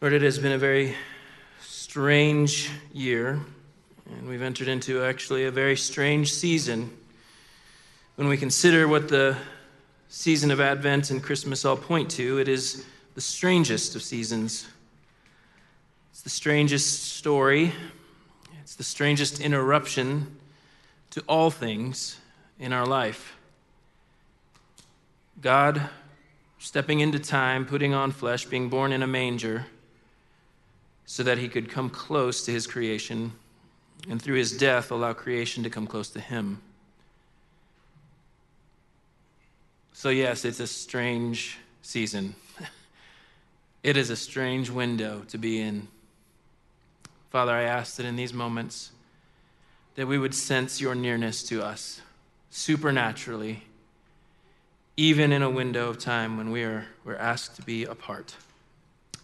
Lord, it has been a very strange year, and we've entered into actually a very strange season when we consider what the season of Advent and Christmas all point to. It is the strangest of seasons. It's the strangest story, it's the strangest interruption to all things in our life. God stepping into time, putting on flesh, being born in a manger so that he could come close to his creation and through his death allow creation to come close to him. So, yes, it's a strange season. it is a strange window to be in. Father, I ask that in these moments that we would sense your nearness to us supernaturally, even in a window of time when we are, we're asked to be apart.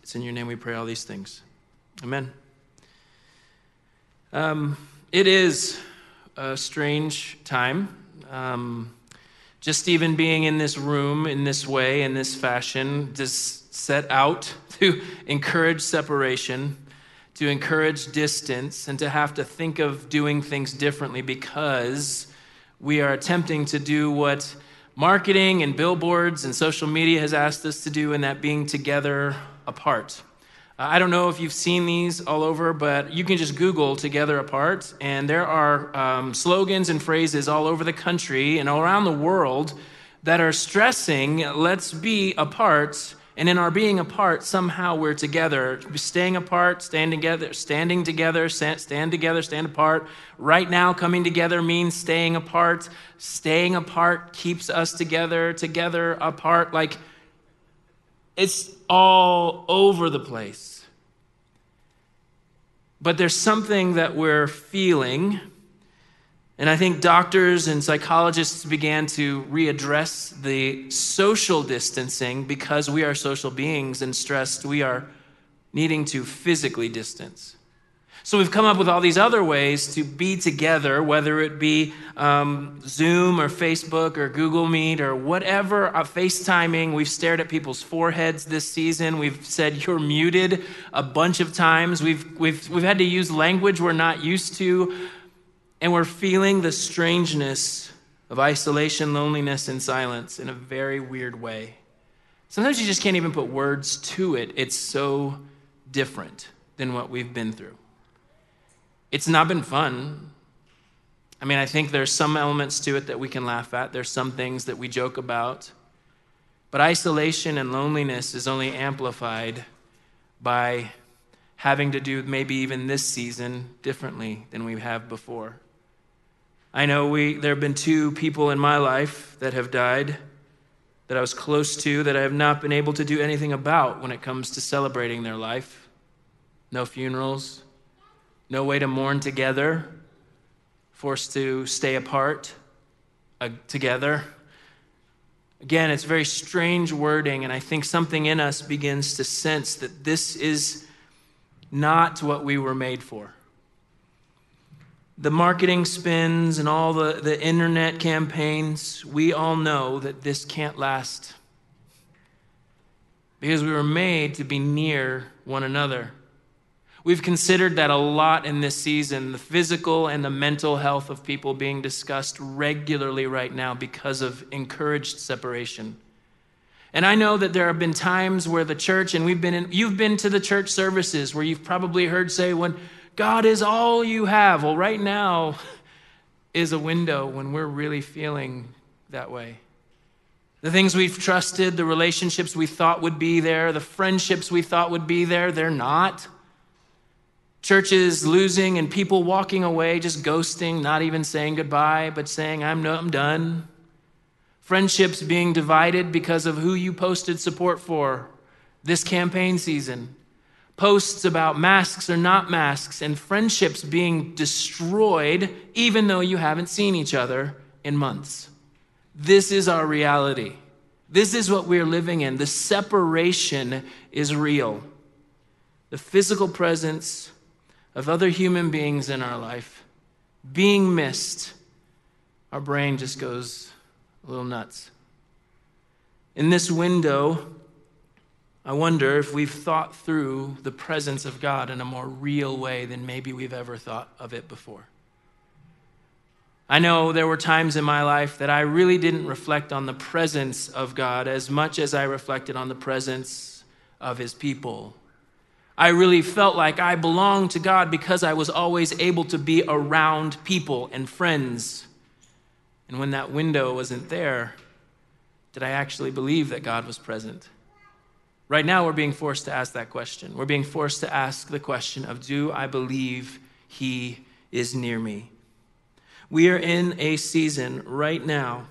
It's in your name we pray all these things. Amen. Um, it is a strange time. Um, just even being in this room in this way, in this fashion, just set out to encourage separation, to encourage distance, and to have to think of doing things differently because we are attempting to do what marketing and billboards and social media has asked us to do, and that being together apart. Uh, I don't know if you've seen these all over, but you can just Google Together Apart, and there are um, slogans and phrases all over the country and all around the world that are stressing, let's be apart. And in our being apart, somehow we're together. Staying apart, standing together, standing together, stand together, stand apart. Right now, coming together means staying apart. Staying apart keeps us together, together apart. Like, it's all over the place. But there's something that we're feeling. And I think doctors and psychologists began to readdress the social distancing because we are social beings and stressed, we are needing to physically distance. So we've come up with all these other ways to be together, whether it be um, Zoom or Facebook or Google Meet or whatever, uh, FaceTiming. We've stared at people's foreheads this season. We've said, You're muted a bunch of times. We've, we've, we've had to use language we're not used to. And we're feeling the strangeness of isolation, loneliness, and silence in a very weird way. Sometimes you just can't even put words to it. It's so different than what we've been through. It's not been fun. I mean, I think there's some elements to it that we can laugh at, there's some things that we joke about. But isolation and loneliness is only amplified by having to do maybe even this season differently than we have before. I know we, there have been two people in my life that have died that I was close to that I have not been able to do anything about when it comes to celebrating their life. No funerals, no way to mourn together, forced to stay apart uh, together. Again, it's very strange wording, and I think something in us begins to sense that this is not what we were made for. The marketing spins and all the, the internet campaigns, we all know that this can't last because we were made to be near one another. We've considered that a lot in this season, the physical and the mental health of people being discussed regularly right now because of encouraged separation. And I know that there have been times where the church, and we've been in, you've been to the church services where you've probably heard say, when God is all you have. Well, right now is a window when we're really feeling that way. The things we've trusted, the relationships we thought would be there, the friendships we thought would be there, they're not churches losing and people walking away, just ghosting, not even saying goodbye, but saying, I'm, no, I'm done. Friendships being divided because of who you posted support for this campaign season. Posts about masks or not masks, and friendships being destroyed even though you haven't seen each other in months. This is our reality. This is what we're living in. The separation is real. The physical presence of other human beings in our life being missed, our brain just goes a little nuts. In this window, I wonder if we've thought through the presence of God in a more real way than maybe we've ever thought of it before. I know there were times in my life that I really didn't reflect on the presence of God as much as I reflected on the presence of His people. I really felt like I belonged to God because I was always able to be around people and friends. And when that window wasn't there, did I actually believe that God was present? Right now, we're being forced to ask that question. We're being forced to ask the question of Do I believe He is near me? We are in a season right now,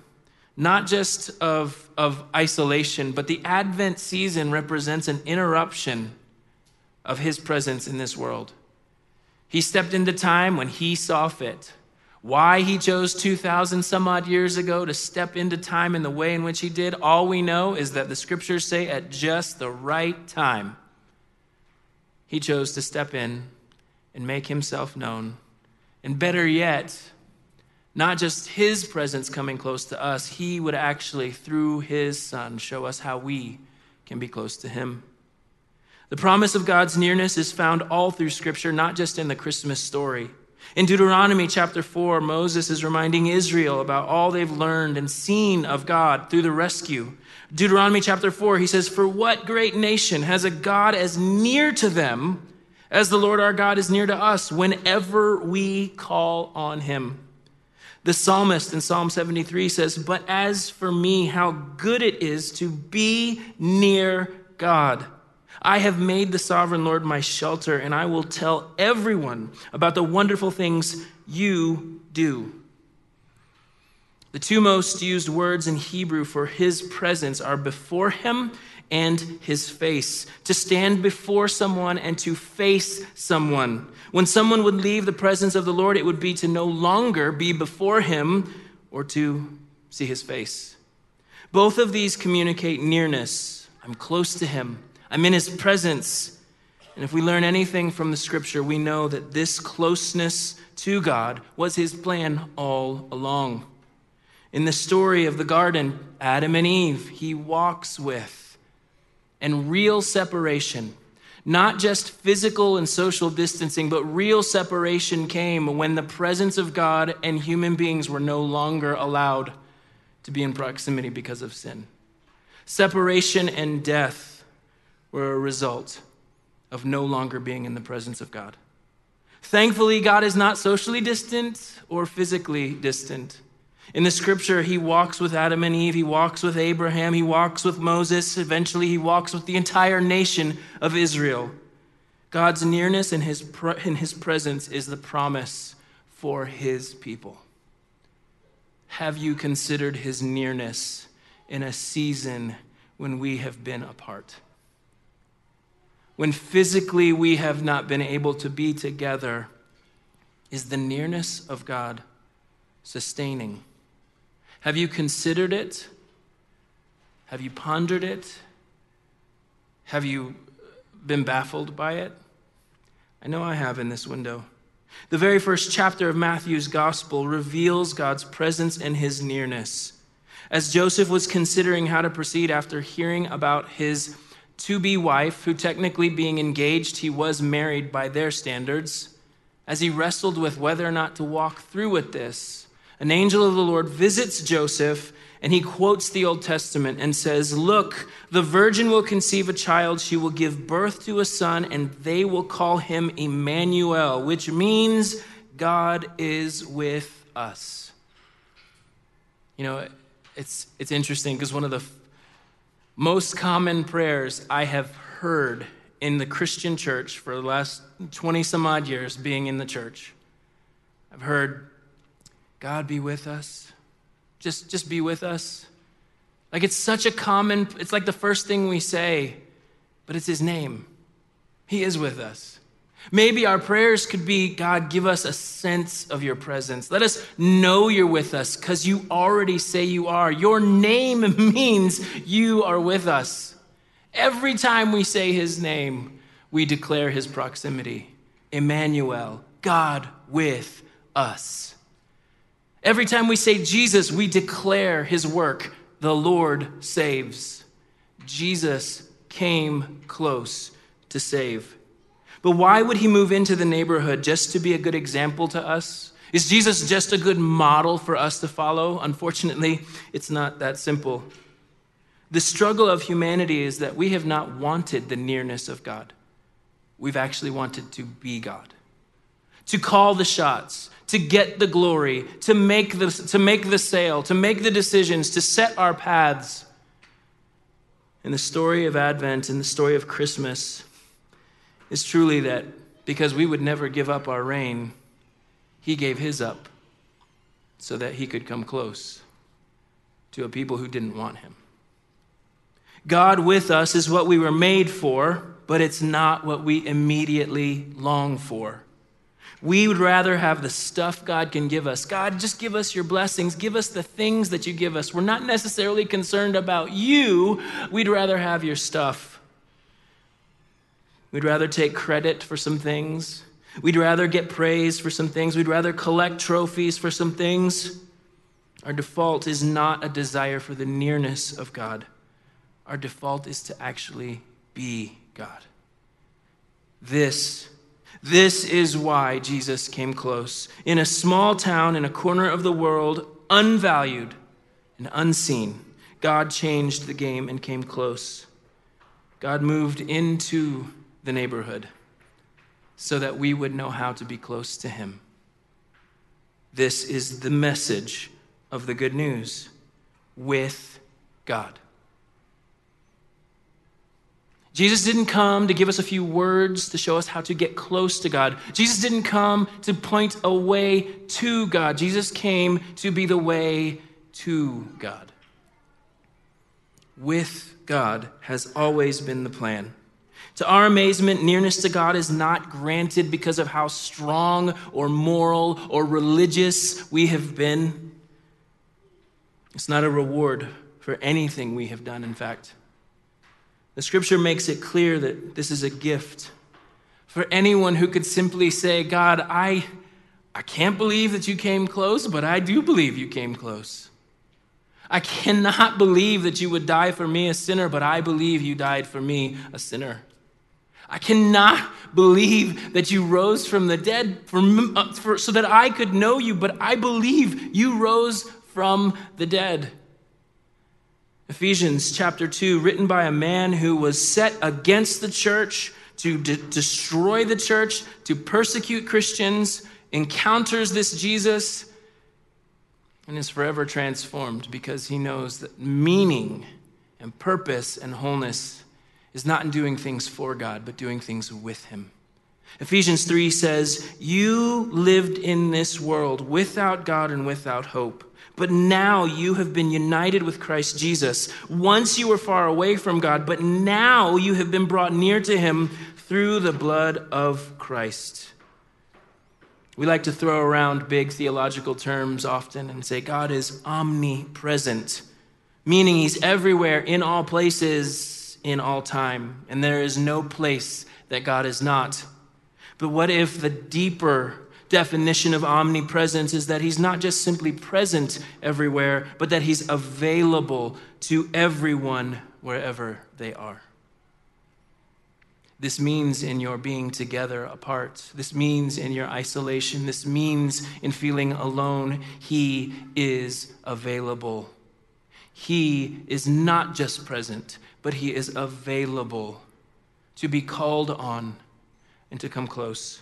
not just of, of isolation, but the Advent season represents an interruption of His presence in this world. He stepped into time when He saw fit. Why he chose 2,000 some odd years ago to step into time in the way in which he did, all we know is that the scriptures say at just the right time, he chose to step in and make himself known. And better yet, not just his presence coming close to us, he would actually, through his son, show us how we can be close to him. The promise of God's nearness is found all through Scripture, not just in the Christmas story. In Deuteronomy chapter 4, Moses is reminding Israel about all they've learned and seen of God through the rescue. Deuteronomy chapter 4, he says, For what great nation has a God as near to them as the Lord our God is near to us whenever we call on him? The psalmist in Psalm 73 says, But as for me, how good it is to be near God. I have made the sovereign Lord my shelter, and I will tell everyone about the wonderful things you do. The two most used words in Hebrew for his presence are before him and his face. To stand before someone and to face someone. When someone would leave the presence of the Lord, it would be to no longer be before him or to see his face. Both of these communicate nearness. I'm close to him. I'm in his presence. And if we learn anything from the scripture, we know that this closeness to God was his plan all along. In the story of the garden, Adam and Eve, he walks with, and real separation. Not just physical and social distancing, but real separation came when the presence of God and human beings were no longer allowed to be in proximity because of sin. Separation and death were a result of no longer being in the presence of God. Thankfully, God is not socially distant or physically distant. In the scripture, he walks with Adam and Eve, he walks with Abraham, he walks with Moses, eventually, he walks with the entire nation of Israel. God's nearness and his, in his presence is the promise for his people. Have you considered his nearness in a season when we have been apart? When physically we have not been able to be together, is the nearness of God sustaining? Have you considered it? Have you pondered it? Have you uh, been baffled by it? I know I have in this window. The very first chapter of Matthew's gospel reveals God's presence and his nearness. As Joseph was considering how to proceed after hearing about his to be wife, who technically being engaged, he was married by their standards, as he wrestled with whether or not to walk through with this, an angel of the Lord visits Joseph and he quotes the Old Testament and says, Look, the virgin will conceive a child, she will give birth to a son, and they will call him Emmanuel, which means God is with us. You know, it's, it's interesting because one of the most common prayers I have heard in the Christian church for the last 20 some odd years being in the church. I've heard, God be with us. Just, just be with us. Like it's such a common, it's like the first thing we say, but it's His name. He is with us. Maybe our prayers could be God, give us a sense of your presence. Let us know you're with us because you already say you are. Your name means you are with us. Every time we say his name, we declare his proximity Emmanuel, God with us. Every time we say Jesus, we declare his work the Lord saves. Jesus came close to save. But why would he move into the neighborhood just to be a good example to us? Is Jesus just a good model for us to follow? Unfortunately, it's not that simple. The struggle of humanity is that we have not wanted the nearness of God. We've actually wanted to be God, to call the shots, to get the glory, to make the, to make the sale, to make the decisions, to set our paths. In the story of Advent in the story of Christmas is truly that because we would never give up our reign, He gave His up so that He could come close to a people who didn't want Him. God with us is what we were made for, but it's not what we immediately long for. We would rather have the stuff God can give us. God, just give us your blessings. Give us the things that you give us. We're not necessarily concerned about you. We'd rather have your stuff. We'd rather take credit for some things. We'd rather get praise for some things. We'd rather collect trophies for some things. Our default is not a desire for the nearness of God. Our default is to actually be God. This, this is why Jesus came close. In a small town in a corner of the world, unvalued and unseen, God changed the game and came close. God moved into the neighborhood so that we would know how to be close to Him. This is the message of the good news with God. Jesus didn't come to give us a few words to show us how to get close to God. Jesus didn't come to point a way to God. Jesus came to be the way to God. With God has always been the plan. To our amazement, nearness to God is not granted because of how strong or moral or religious we have been. It's not a reward for anything we have done, in fact. The scripture makes it clear that this is a gift for anyone who could simply say, God, I, I can't believe that you came close, but I do believe you came close. I cannot believe that you would die for me, a sinner, but I believe you died for me, a sinner. I cannot believe that you rose from the dead for, uh, for, so that I could know you, but I believe you rose from the dead. Ephesians chapter 2, written by a man who was set against the church to de- destroy the church, to persecute Christians, encounters this Jesus, and is forever transformed because he knows that meaning and purpose and wholeness is not in doing things for God, but doing things with Him. Ephesians 3 says, You lived in this world without God and without hope. But now you have been united with Christ Jesus. Once you were far away from God, but now you have been brought near to him through the blood of Christ. We like to throw around big theological terms often and say God is omnipresent, meaning he's everywhere, in all places, in all time, and there is no place that God is not. But what if the deeper definition of omnipresence is that he's not just simply present everywhere, but that he's available to everyone wherever they are. This means in your being together apart. This means in your isolation. This means in feeling alone. He is available. He is not just present, but he is available to be called on and to come close.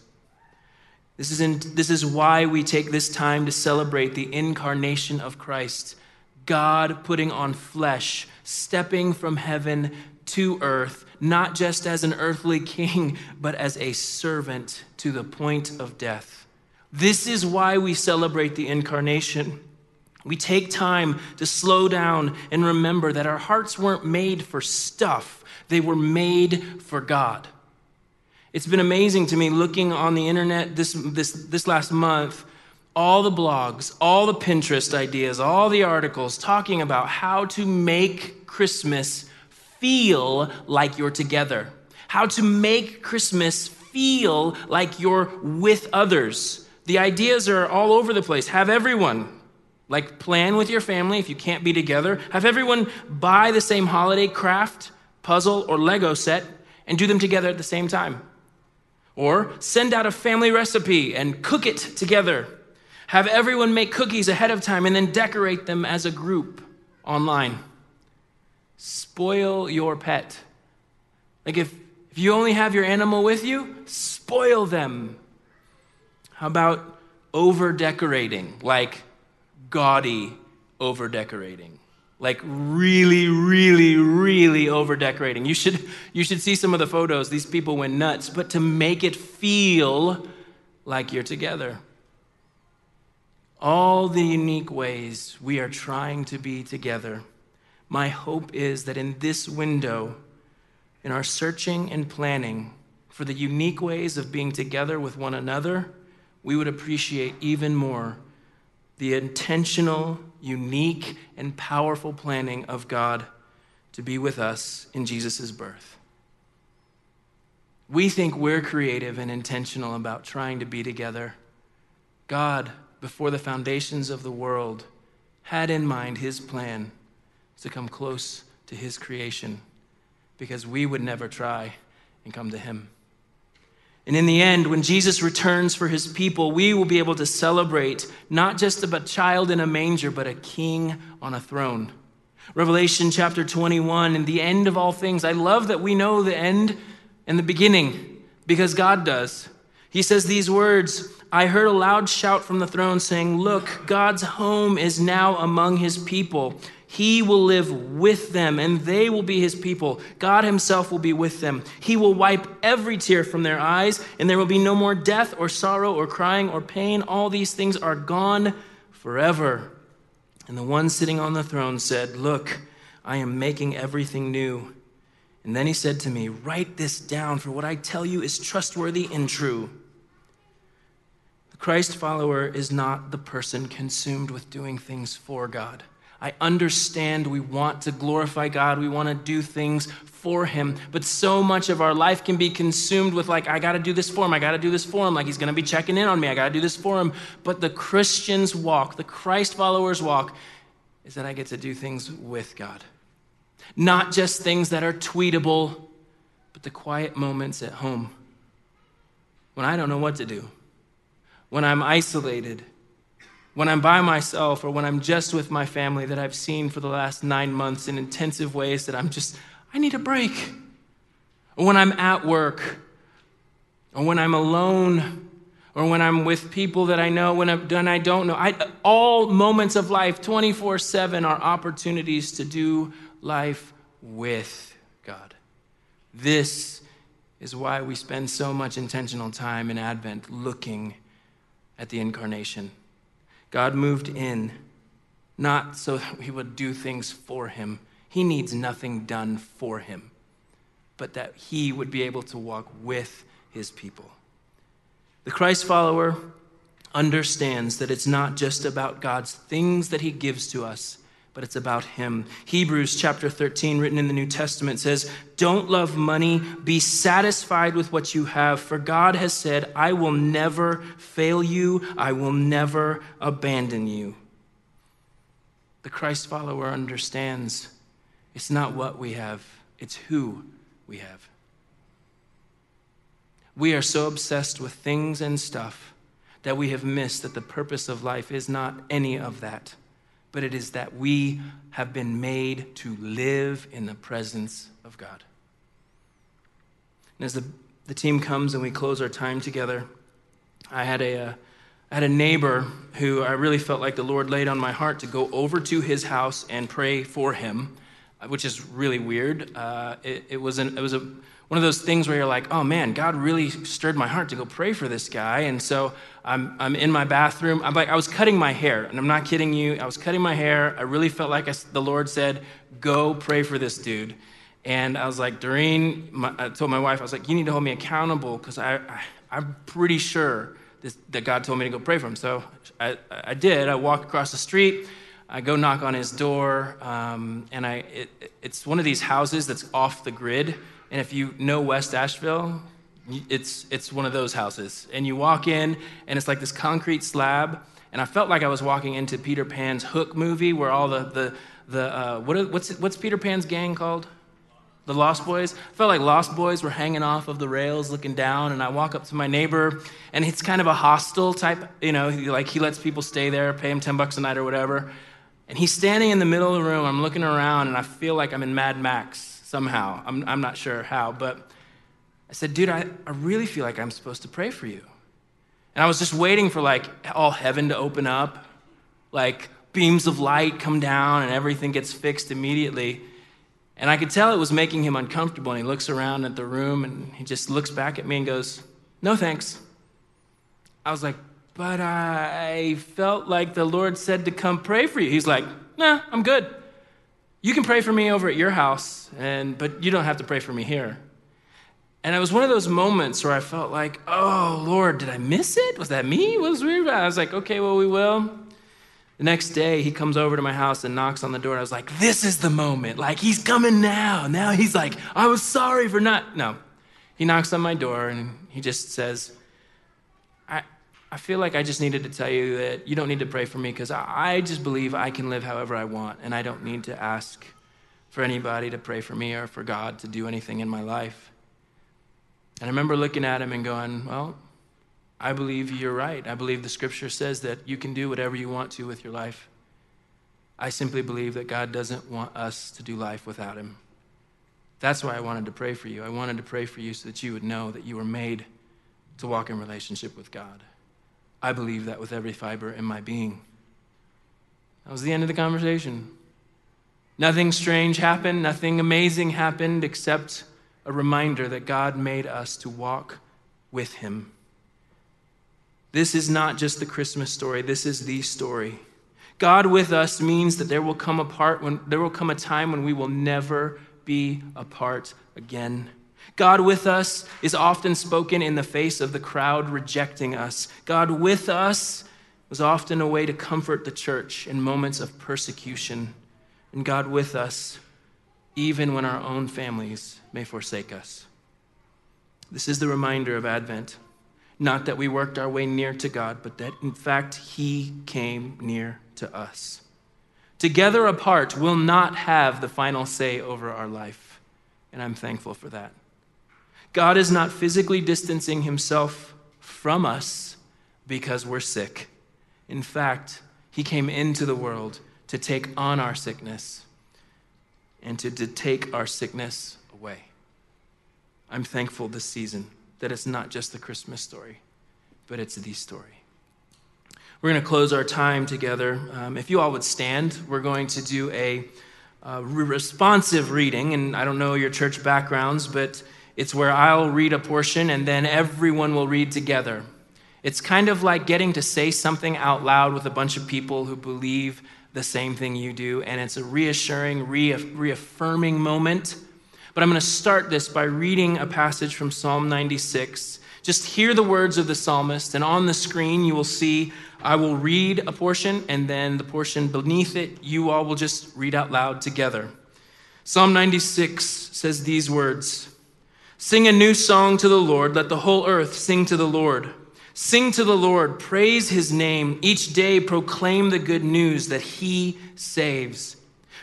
This is, in, this is why we take this time to celebrate the incarnation of Christ. God putting on flesh, stepping from heaven to earth, not just as an earthly king, but as a servant to the point of death. This is why we celebrate the incarnation. We take time to slow down and remember that our hearts weren't made for stuff, they were made for God. It's been amazing to me looking on the internet this, this, this last month, all the blogs, all the Pinterest ideas, all the articles talking about how to make Christmas feel like you're together, how to make Christmas feel like you're with others. The ideas are all over the place. Have everyone like plan with your family if you can't be together. Have everyone buy the same holiday craft puzzle, or Lego set and do them together at the same time. Or send out a family recipe and cook it together. Have everyone make cookies ahead of time and then decorate them as a group online. Spoil your pet. Like if, if you only have your animal with you, spoil them. How about over decorating? Like gaudy over decorating like really really really over decorating you should you should see some of the photos. These people went nuts. But to make it feel like you're together all the unique ways we are trying to be together my hope is that in this window in our searching and planning for the unique ways of being together with one another we would appreciate even more the intentional, unique, and powerful planning of God to be with us in Jesus' birth. We think we're creative and intentional about trying to be together. God, before the foundations of the world, had in mind his plan to come close to his creation because we would never try and come to him. And in the end, when Jesus returns for his people, we will be able to celebrate not just a child in a manger, but a king on a throne. Revelation chapter 21, and the end of all things. I love that we know the end and the beginning because God does. He says these words I heard a loud shout from the throne saying, Look, God's home is now among his people. He will live with them, and they will be his people. God himself will be with them. He will wipe every tear from their eyes, and there will be no more death, or sorrow, or crying, or pain. All these things are gone forever. And the one sitting on the throne said, Look, I am making everything new. And then he said to me, Write this down, for what I tell you is trustworthy and true. The Christ follower is not the person consumed with doing things for God. I understand we want to glorify God, we want to do things for Him, but so much of our life can be consumed with, like, I got to do this for Him, I got to do this for Him, like He's going to be checking in on me, I got to do this for Him. But the Christian's walk, the Christ followers' walk, is that I get to do things with God. Not just things that are tweetable, but the quiet moments at home. When I don't know what to do, when I'm isolated when I'm by myself or when I'm just with my family that I've seen for the last nine months in intensive ways that I'm just, I need a break. Or when I'm at work, or when I'm alone, or when I'm with people that I know when, when I don't know. I, all moments of life, 24 7, are opportunities to do life with God. This is why we spend so much intentional time in Advent looking at the incarnation. God moved in, not so that we would do things for him. He needs nothing done for him, but that he would be able to walk with his people. The Christ follower understands that it's not just about God's things that he gives to us, but it's about him. Hebrews chapter 13, written in the New Testament, says, Don't love money, be satisfied with what you have, for God has said, I will never fail you, I will never abandon you. The Christ follower understands it's not what we have, it's who we have. We are so obsessed with things and stuff that we have missed that the purpose of life is not any of that but it is that we have been made to live in the presence of God. And as the, the team comes and we close our time together, I had a, uh, I had a neighbor who I really felt like the Lord laid on my heart to go over to his house and pray for him, uh, which is really weird. Uh, it, it, was an, it was a, one of those things where you're like, oh man, God really stirred my heart to go pray for this guy. And so I'm, I'm in my bathroom. I'm like, I was cutting my hair, and I'm not kidding you. I was cutting my hair. I really felt like I, the Lord said, go pray for this dude. And I was like, Doreen, my, I told my wife, I was like, you need to hold me accountable because I, I, am pretty sure this, that God told me to go pray for him. So I, I did. I walked across the street. I go knock on his door, um, and I, it, it's one of these houses that's off the grid. And if you know West Asheville, it's, it's one of those houses. And you walk in, and it's like this concrete slab. And I felt like I was walking into Peter Pan's Hook movie, where all the, the, the uh, what, what's, what's Peter Pan's gang called? the Lost Boys. I felt like Lost Boys were hanging off of the rails looking down, and I walk up to my neighbor, and it's kind of a hostel type, you know, like he lets people stay there, pay him 10 bucks a night or whatever. And he's standing in the middle of the room. I'm looking around, and I feel like I'm in Mad Max somehow. I'm, I'm not sure how, but I said, dude, I, I really feel like I'm supposed to pray for you. And I was just waiting for like all heaven to open up, like beams of light come down, and everything gets fixed immediately. And I could tell it was making him uncomfortable. And he looks around at the room and he just looks back at me and goes, No thanks. I was like, But I felt like the Lord said to come pray for you. He's like, Nah, I'm good. You can pray for me over at your house, and, but you don't have to pray for me here. And it was one of those moments where I felt like, Oh, Lord, did I miss it? Was that me? Was weird? I was like, Okay, well, we will. The next day, he comes over to my house and knocks on the door. I was like, this is the moment. Like, he's coming now. Now he's like, I was sorry for not. No. He knocks on my door and he just says, I feel like I just needed to tell you that you don't need to pray for me because I, I just believe I can live however I want and I don't need to ask for anybody to pray for me or for God to do anything in my life. And I remember looking at him and going, well, I believe you're right. I believe the scripture says that you can do whatever you want to with your life. I simply believe that God doesn't want us to do life without Him. That's why I wanted to pray for you. I wanted to pray for you so that you would know that you were made to walk in relationship with God. I believe that with every fiber in my being. That was the end of the conversation. Nothing strange happened, nothing amazing happened, except a reminder that God made us to walk with Him. This is not just the Christmas story, this is the story. God with us means that there will come a part when there will come a time when we will never be apart again. God with us is often spoken in the face of the crowd rejecting us. God with us was often a way to comfort the church in moments of persecution. And God with us even when our own families may forsake us. This is the reminder of Advent. Not that we worked our way near to God, but that in fact He came near to us. Together apart, we'll not have the final say over our life. And I'm thankful for that. God is not physically distancing Himself from us because we're sick. In fact, He came into the world to take on our sickness and to, to take our sickness away. I'm thankful this season that it's not just the Christmas story, but it's the story. We're going to close our time together. Um, if you all would stand, we're going to do a uh, responsive reading. And I don't know your church backgrounds, but it's where I'll read a portion and then everyone will read together. It's kind of like getting to say something out loud with a bunch of people who believe the same thing you do. And it's a reassuring, reaffirming moment but I'm going to start this by reading a passage from Psalm 96. Just hear the words of the psalmist, and on the screen you will see I will read a portion, and then the portion beneath it, you all will just read out loud together. Psalm 96 says these words Sing a new song to the Lord, let the whole earth sing to the Lord. Sing to the Lord, praise his name. Each day proclaim the good news that he saves.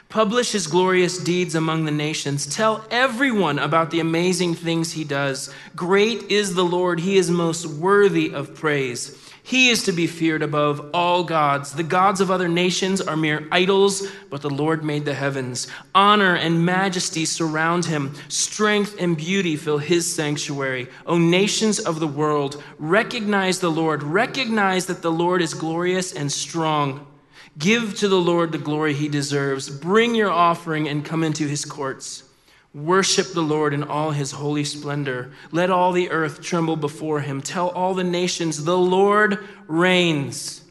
Publish his glorious deeds among the nations. Tell everyone about the amazing things he does. Great is the Lord. He is most worthy of praise. He is to be feared above all gods. The gods of other nations are mere idols, but the Lord made the heavens. Honor and majesty surround him. Strength and beauty fill his sanctuary. O nations of the world, recognize the Lord. Recognize that the Lord is glorious and strong. Give to the Lord the glory he deserves. Bring your offering and come into his courts. Worship the Lord in all his holy splendor. Let all the earth tremble before him. Tell all the nations, the Lord reigns.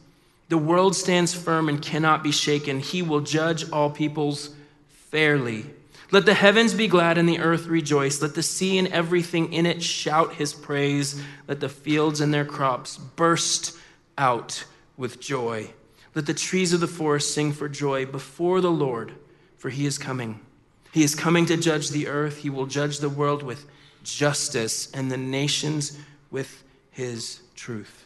The world stands firm and cannot be shaken. He will judge all peoples fairly. Let the heavens be glad and the earth rejoice. Let the sea and everything in it shout his praise. Let the fields and their crops burst out with joy. Let the trees of the forest sing for joy before the Lord, for he is coming. He is coming to judge the earth. He will judge the world with justice and the nations with his truth.